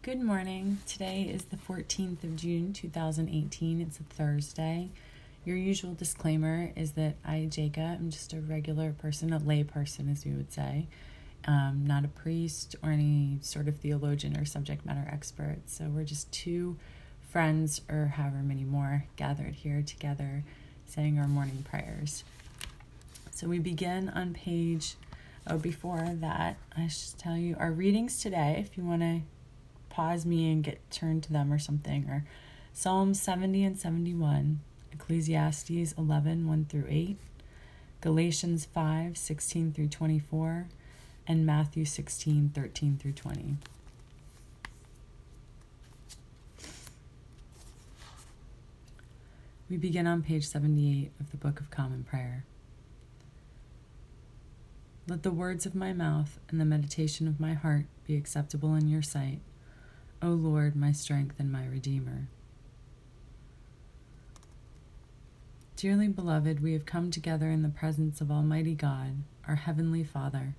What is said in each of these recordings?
Good morning. Today is the 14th of June 2018. It's a Thursday. Your usual disclaimer is that I, Jacob, am just a regular person, a lay person, as we would say, um, not a priest or any sort of theologian or subject matter expert. So we're just two friends, or however many more, gathered here together saying our morning prayers. So we begin on page, oh, before that, I should tell you our readings today, if you want to pause me and get turned to them or something, or Psalms 70 and 71, Ecclesiastes 11 1 through 8, Galatians 5 16 through 24, and Matthew 16 13 through 20. We begin on page 78 of the Book of Common Prayer. Let the words of my mouth and the meditation of my heart be acceptable in your sight, O Lord, my strength and my Redeemer. Dearly beloved, we have come together in the presence of Almighty God, our Heavenly Father,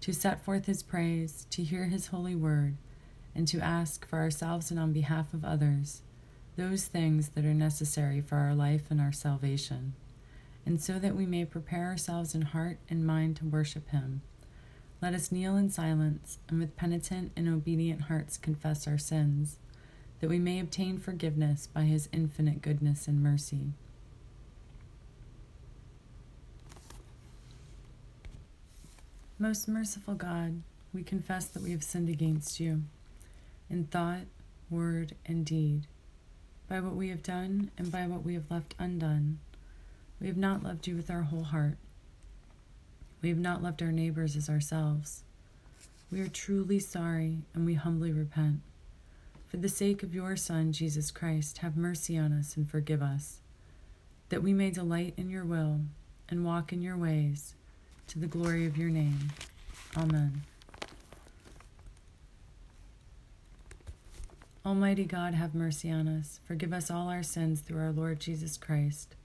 to set forth His praise, to hear His holy word, and to ask for ourselves and on behalf of others those things that are necessary for our life and our salvation, and so that we may prepare ourselves in heart and mind to worship Him. Let us kneel in silence and with penitent and obedient hearts confess our sins, that we may obtain forgiveness by His infinite goodness and mercy. Most merciful God, we confess that we have sinned against you in thought, word, and deed by what we have done and by what we have left undone. We have not loved you with our whole heart. We have not loved our neighbors as ourselves. We are truly sorry and we humbly repent. For the sake of your Son, Jesus Christ, have mercy on us and forgive us, that we may delight in your will and walk in your ways to the glory of your name. Amen. Almighty God, have mercy on us. Forgive us all our sins through our Lord Jesus Christ.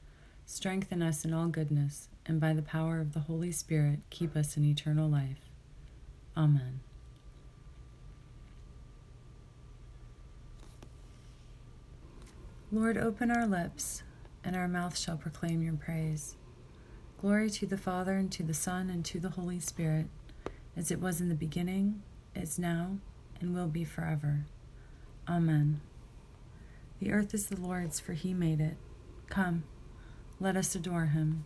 Strengthen us in all goodness, and by the power of the Holy Spirit, keep us in eternal life. Amen. Lord, open our lips, and our mouth shall proclaim your praise. Glory to the Father, and to the Son, and to the Holy Spirit, as it was in the beginning, is now, and will be forever. Amen. The earth is the Lord's, for he made it. Come, let us adore him.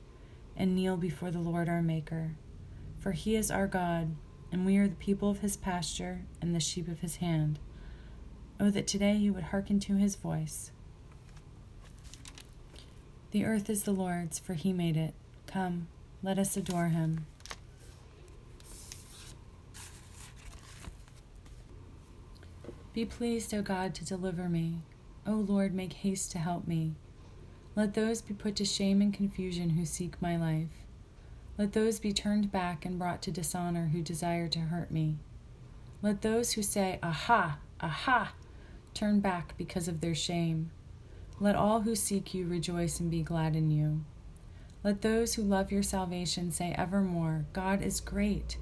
and kneel before the Lord our Maker. For he is our God, and we are the people of his pasture and the sheep of his hand. Oh, that today you would hearken to his voice. The earth is the Lord's, for he made it Come, let us adore him. Be pleased, O God, to deliver me. O Lord, make haste to help me. Let those be put to shame and confusion who seek my life. Let those be turned back and brought to dishonor who desire to hurt me. Let those who say, Aha, aha, turn back because of their shame. Let all who seek you rejoice and be glad in you. Let those who love your salvation say evermore, God is great,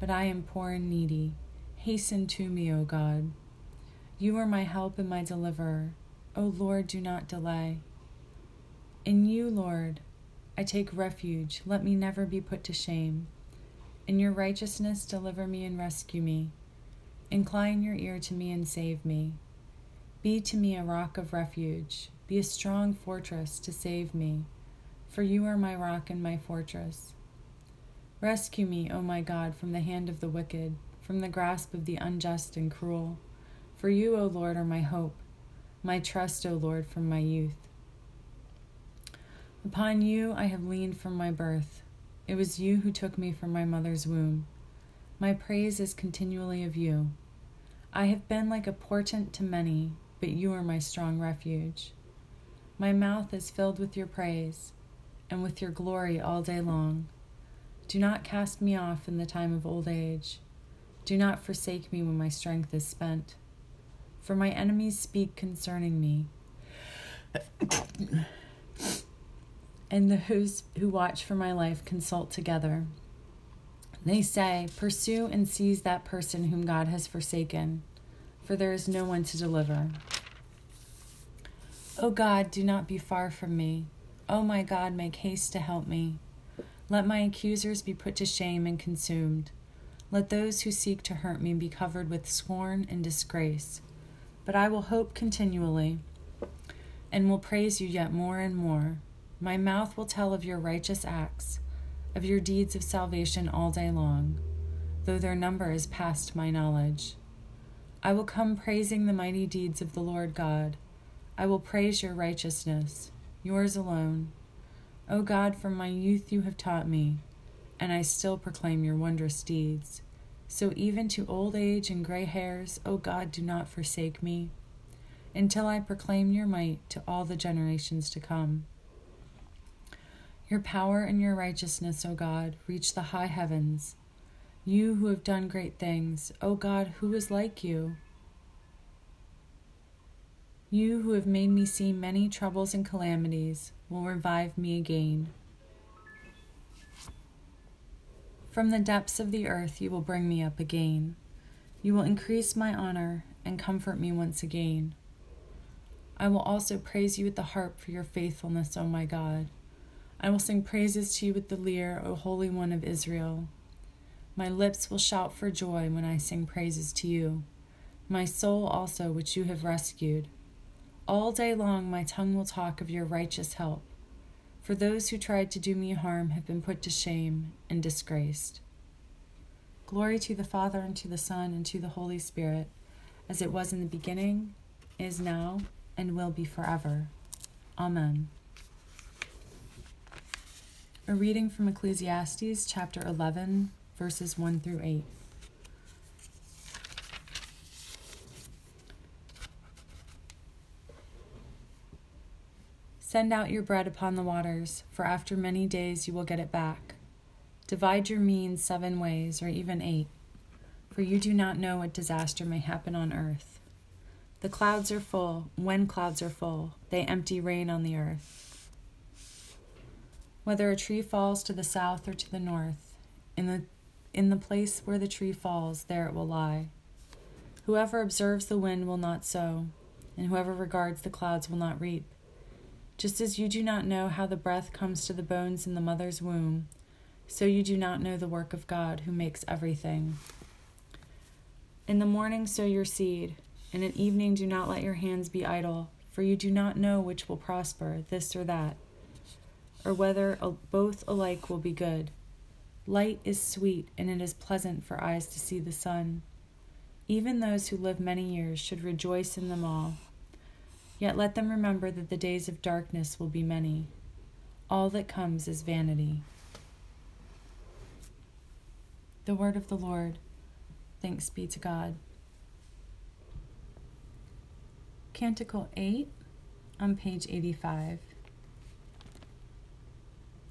but I am poor and needy. Hasten to me, O God. You are my help and my deliverer. O Lord, do not delay. In you, Lord, I take refuge. Let me never be put to shame. In your righteousness, deliver me and rescue me. Incline your ear to me and save me. Be to me a rock of refuge. Be a strong fortress to save me for you are my rock and my fortress. Rescue me, O my God, from the hand of the wicked, from the grasp of the unjust and cruel. For you, O Lord, are my hope, my trust, O Lord, from my youth. Upon you I have leaned from my birth. It was you who took me from my mother's womb. My praise is continually of you. I have been like a portent to many, but you are my strong refuge. My mouth is filled with your praise and with your glory all day long. Do not cast me off in the time of old age. Do not forsake me when my strength is spent. For my enemies speak concerning me and those who watch for my life consult together. They say, Pursue and seize that person whom God has forsaken, for there is no one to deliver. O God, do not be far from me. O my God, make haste to help me. Let my accusers be put to shame and consumed. Let those who seek to hurt me be covered with scorn and disgrace. But I will hope continually and will praise you yet more and more. My mouth will tell of your righteous acts, of your deeds of salvation all day long, though their number is past my knowledge. I will come praising the mighty deeds of the Lord God. I will praise your righteousness, yours alone. O God, from my youth you have taught me, and I still proclaim your wondrous deeds. So even to old age and gray hairs, O God, do not forsake me, until I proclaim your might to all the generations to come. Your power and your righteousness, O God, reach the high heavens. You who have done great things, O God, who is like you? You who have made me see many troubles and calamities will revive me again. From the depths of the earth you will bring me up again. You will increase my honor and comfort me once again. I will also praise you with the harp for your faithfulness, O my God. I will sing praises to you with the lyre, O Holy One of Israel. My lips will shout for joy when I sing praises to you, my soul also, which you have rescued. All day long my tongue will talk of your righteous help, for those who tried to do me harm have been put to shame and disgraced. Glory to the Father, and to the Son, and to the Holy Spirit, as it was in the beginning, is now, and will be forever. Amen. A reading from Ecclesiastes chapter 11, verses 1 through 8. Send out your bread upon the waters, for after many days you will get it back. Divide your means seven ways, or even eight, for you do not know what disaster may happen on earth. The clouds are full, when clouds are full, they empty rain on the earth. Whether a tree falls to the south or to the north, in the, in the place where the tree falls, there it will lie. Whoever observes the wind will not sow, and whoever regards the clouds will not reap. Just as you do not know how the breath comes to the bones in the mother's womb, so you do not know the work of God who makes everything. In the morning sow your seed, and at evening do not let your hands be idle, for you do not know which will prosper, this or that or whether both alike will be good. Light is sweet, and it is pleasant for eyes to see the sun. Even those who live many years should rejoice in them all. Yet let them remember that the days of darkness will be many. All that comes is vanity. The word of the Lord. Thanks be to God. Canticle 8 on page 85.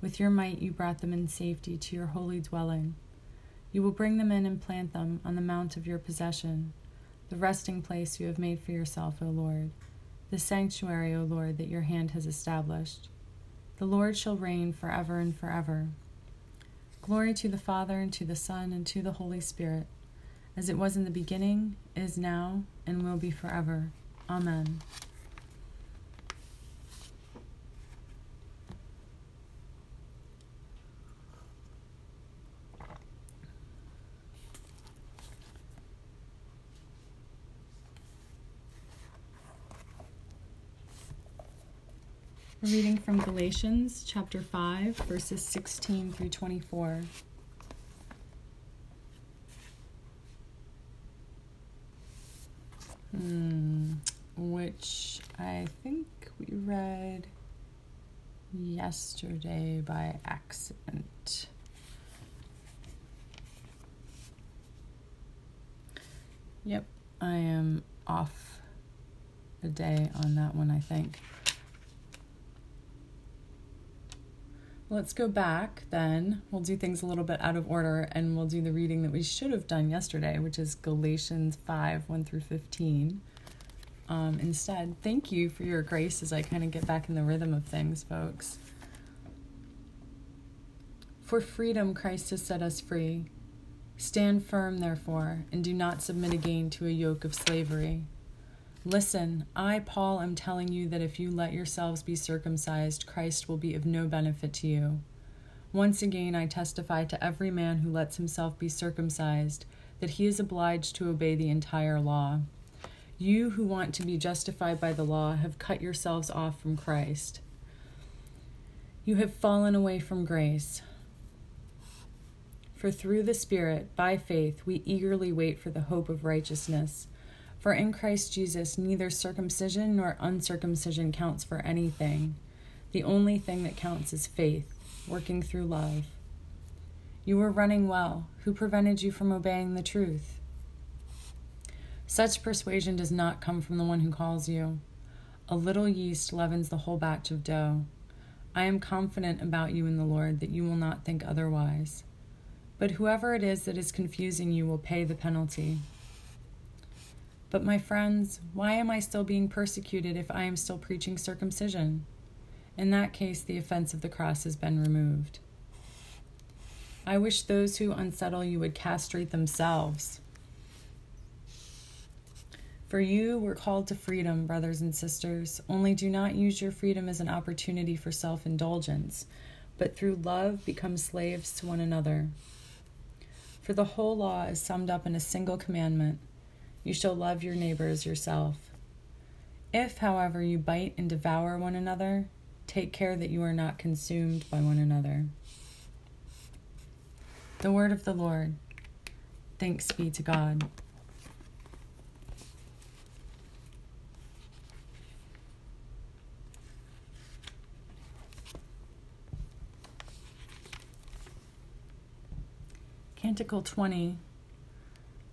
With your might, you brought them in safety to your holy dwelling. You will bring them in and plant them on the mount of your possession, the resting place you have made for yourself, O Lord, the sanctuary, O Lord, that your hand has established. The Lord shall reign forever and forever. Glory to the Father, and to the Son, and to the Holy Spirit, as it was in the beginning, is now, and will be forever. Amen. Reading from Galatians chapter 5, verses 16 through 24. Hmm, which I think we read yesterday by accident. Yep, I am off a day on that one, I think. Let's go back then. We'll do things a little bit out of order and we'll do the reading that we should have done yesterday, which is Galatians 5 1 through 15. Um, instead, thank you for your grace as I kind of get back in the rhythm of things, folks. For freedom, Christ has set us free. Stand firm, therefore, and do not submit again to a yoke of slavery. Listen, I, Paul, am telling you that if you let yourselves be circumcised, Christ will be of no benefit to you. Once again, I testify to every man who lets himself be circumcised that he is obliged to obey the entire law. You who want to be justified by the law have cut yourselves off from Christ. You have fallen away from grace. For through the Spirit, by faith, we eagerly wait for the hope of righteousness. For in Christ Jesus, neither circumcision nor uncircumcision counts for anything. The only thing that counts is faith, working through love. You were running well. Who prevented you from obeying the truth? Such persuasion does not come from the one who calls you. A little yeast leavens the whole batch of dough. I am confident about you in the Lord that you will not think otherwise. But whoever it is that is confusing you will pay the penalty. But, my friends, why am I still being persecuted if I am still preaching circumcision? In that case, the offense of the cross has been removed. I wish those who unsettle you would castrate themselves. For you were called to freedom, brothers and sisters, only do not use your freedom as an opportunity for self indulgence, but through love become slaves to one another. For the whole law is summed up in a single commandment you shall love your neighbor as yourself. If, however, you bite and devour one another, take care that you are not consumed by one another. The word of the Lord. Thanks be to God. Canticle 20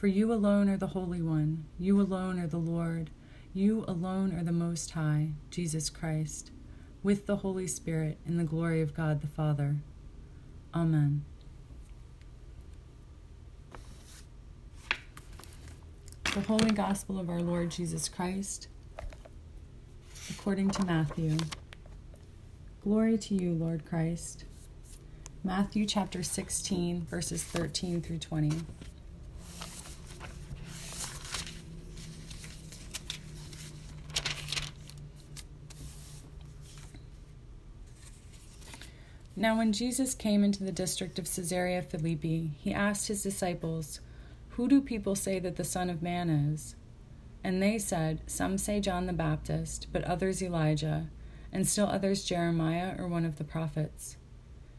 For you alone are the Holy One, you alone are the Lord, you alone are the Most High, Jesus Christ, with the Holy Spirit, in the glory of God the Father. Amen. The Holy Gospel of our Lord Jesus Christ, according to Matthew. Glory to you, Lord Christ. Matthew chapter 16, verses 13 through 20. Now, when Jesus came into the district of Caesarea Philippi, he asked his disciples, Who do people say that the Son of Man is? And they said, Some say John the Baptist, but others Elijah, and still others Jeremiah or one of the prophets.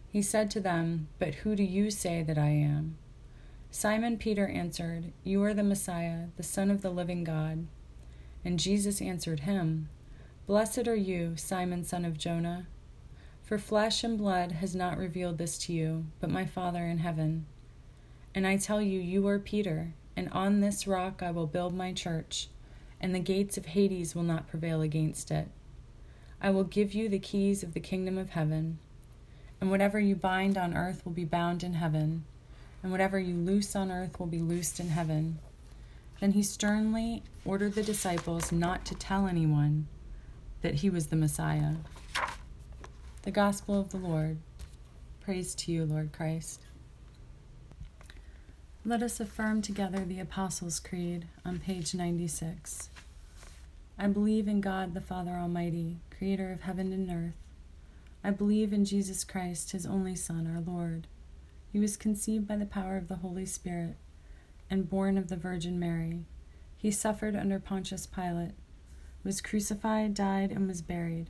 He said to them, But who do you say that I am? Simon Peter answered, You are the Messiah, the Son of the living God. And Jesus answered him, Blessed are you, Simon, son of Jonah. For flesh and blood has not revealed this to you, but my Father in heaven. And I tell you, you are Peter, and on this rock I will build my church, and the gates of Hades will not prevail against it. I will give you the keys of the kingdom of heaven, and whatever you bind on earth will be bound in heaven, and whatever you loose on earth will be loosed in heaven. Then he sternly ordered the disciples not to tell anyone that he was the Messiah. The Gospel of the Lord. Praise to you, Lord Christ. Let us affirm together the Apostles' Creed on page 96. I believe in God the Father Almighty, creator of heaven and earth. I believe in Jesus Christ, his only Son, our Lord. He was conceived by the power of the Holy Spirit and born of the Virgin Mary. He suffered under Pontius Pilate, was crucified, died, and was buried.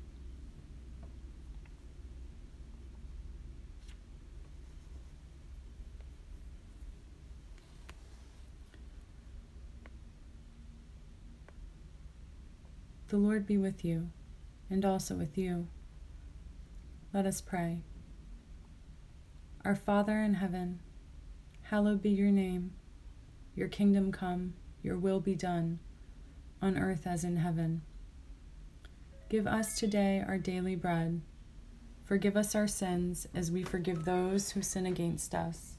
The Lord be with you, and also with you. Let us pray. Our Father in heaven, hallowed be your name. Your kingdom come, your will be done, on earth as in heaven. Give us today our daily bread. Forgive us our sins as we forgive those who sin against us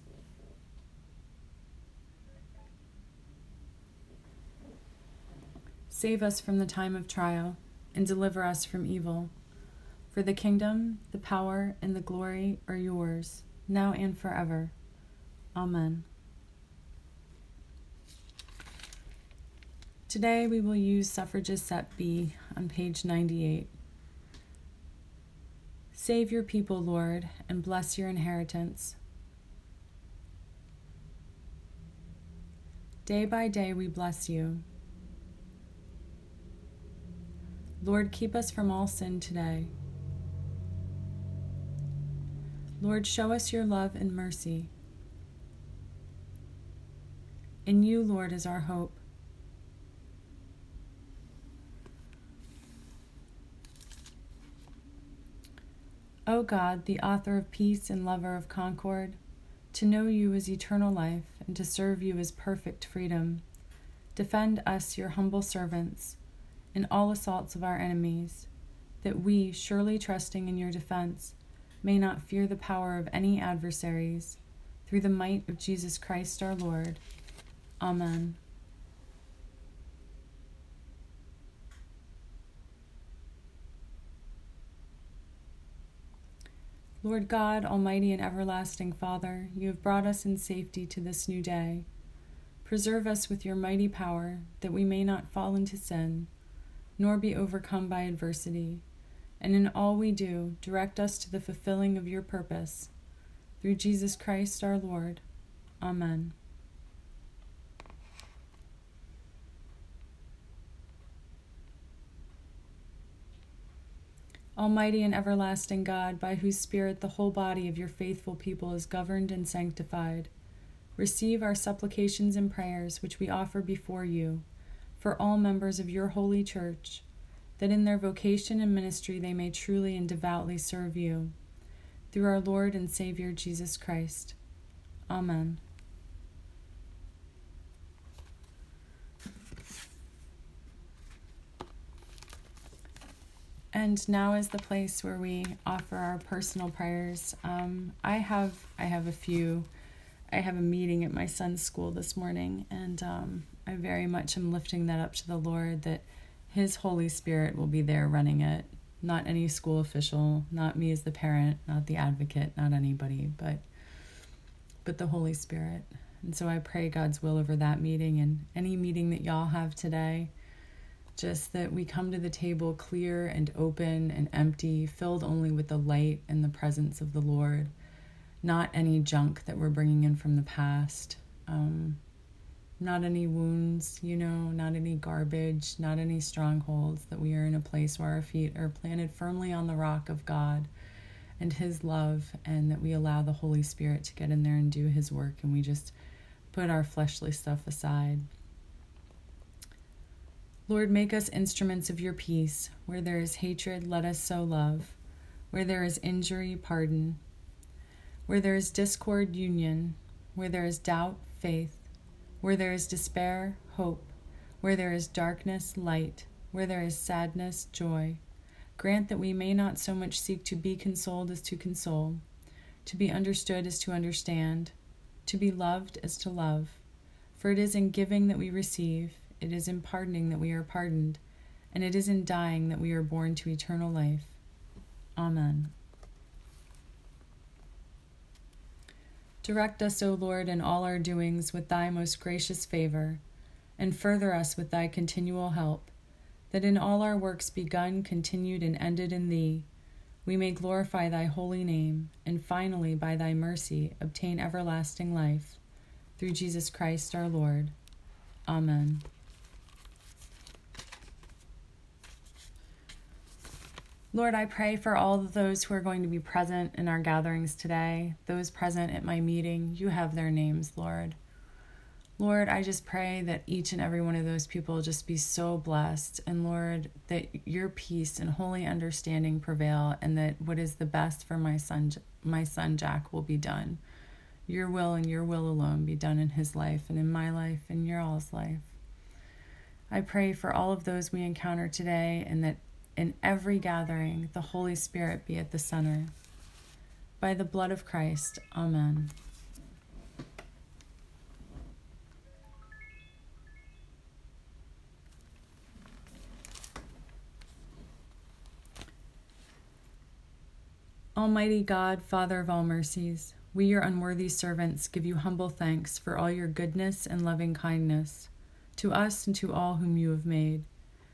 Save us from the time of trial, and deliver us from evil. For the kingdom, the power, and the glory are yours, now and forever. Amen. Today we will use Suffrages Set B on page 98. Save your people, Lord, and bless your inheritance. Day by day we bless you Lord, keep us from all sin today. Lord, show us your love and mercy. In you, Lord, is our hope. O God, the author of peace and lover of concord, to know you is eternal life and to serve you is perfect freedom. Defend us, your humble servants in all assaults of our enemies, that we, surely trusting in your defense, may not fear the power of any adversaries, through the might of Jesus Christ our Lord. Amen. Lord God, Almighty and everlasting Father, you have brought us in safety to this new day. Preserve us with your mighty power, that we may not fall into sin nor be overcome by adversity. And in all we do, direct us to the fulfilling of your purpose. Through Jesus Christ our Lord. Amen. Almighty and everlasting God, by whose Spirit the whole body of your faithful people is governed and sanctified, receive our supplications and prayers which we offer before you for all members of your holy church, that in their vocation and ministry they may truly and devoutly serve you. Through our Lord and Savior Jesus Christ. Amen. And now is the place where we offer our personal prayers. Um, I have I have a few. I have a meeting at my son's school this morning, and um, I very much am lifting that up to the Lord that His Holy Spirit will be there running it. Not any school official, not me as the parent, not the advocate, not anybody, but but the Holy Spirit. And so I pray God's will over that meeting and any meeting that y'all have today. Just that we come to the table clear and open and empty, filled only with the light and the presence of the Lord, not any junk that we're bringing in from the past. Um, not any wounds, you know, not any garbage, not any strongholds, that we are in a place where our feet are planted firmly on the rock of God and His love, and that we allow the Holy Spirit to get in there and do His work, and we just put our fleshly stuff aside. Lord, make us instruments of your peace. Where there is hatred, let us sow love. Where there is injury, pardon. Where there is discord, union. Where there is doubt, faith. Where there is despair, hope. Where there is darkness, light. Where there is sadness, joy. Grant that we may not so much seek to be consoled as to console, to be understood as to understand, to be loved as to love. For it is in giving that we receive, it is in pardoning that we are pardoned, and it is in dying that we are born to eternal life. Amen. Direct us, O Lord, in all our doings with thy most gracious favor, and further us with thy continual help that in all our works begun, continued, and ended in Thee, we may glorify Thy holy name, and finally, by Thy mercy, obtain everlasting life. Through Jesus Christ our Lord. Amen. Lord, I pray for all of those who are going to be present in our gatherings today, those present at my meeting. You have their names, Lord. Lord, I just pray that each and every one of those people just be so blessed. And Lord, that your peace and holy understanding prevail and that what is the best for my son my son Jack will be done. Your will and your will alone be done in his life and in my life and your all's life. I pray for all of those we encounter today and that in every gathering the Holy Spirit be at the center. By the blood of Christ, amen. Almighty God, Father of all mercies, we, your unworthy servants, give you humble thanks for all your goodness and loving kindness to us and to all whom you have made.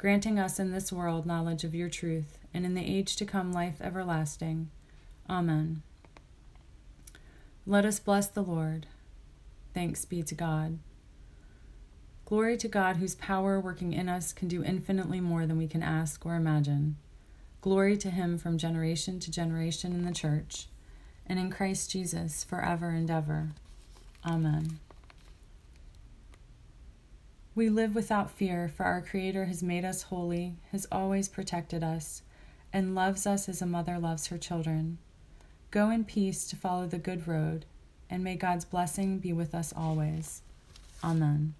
granting us in this world knowledge of your truth, and in the age to come life everlasting. Amen. Let us bless the Lord. Thanks be to God. Glory to God, whose power working in us can do infinitely more than we can ask or imagine. Glory to him from generation to generation in the church, and in Christ Jesus forever and ever. Amen. We live without fear, for our Creator has made us holy, has always protected us, and loves us as a mother loves her children. Go in peace to follow the good road, and may God's blessing be with us always. Amen.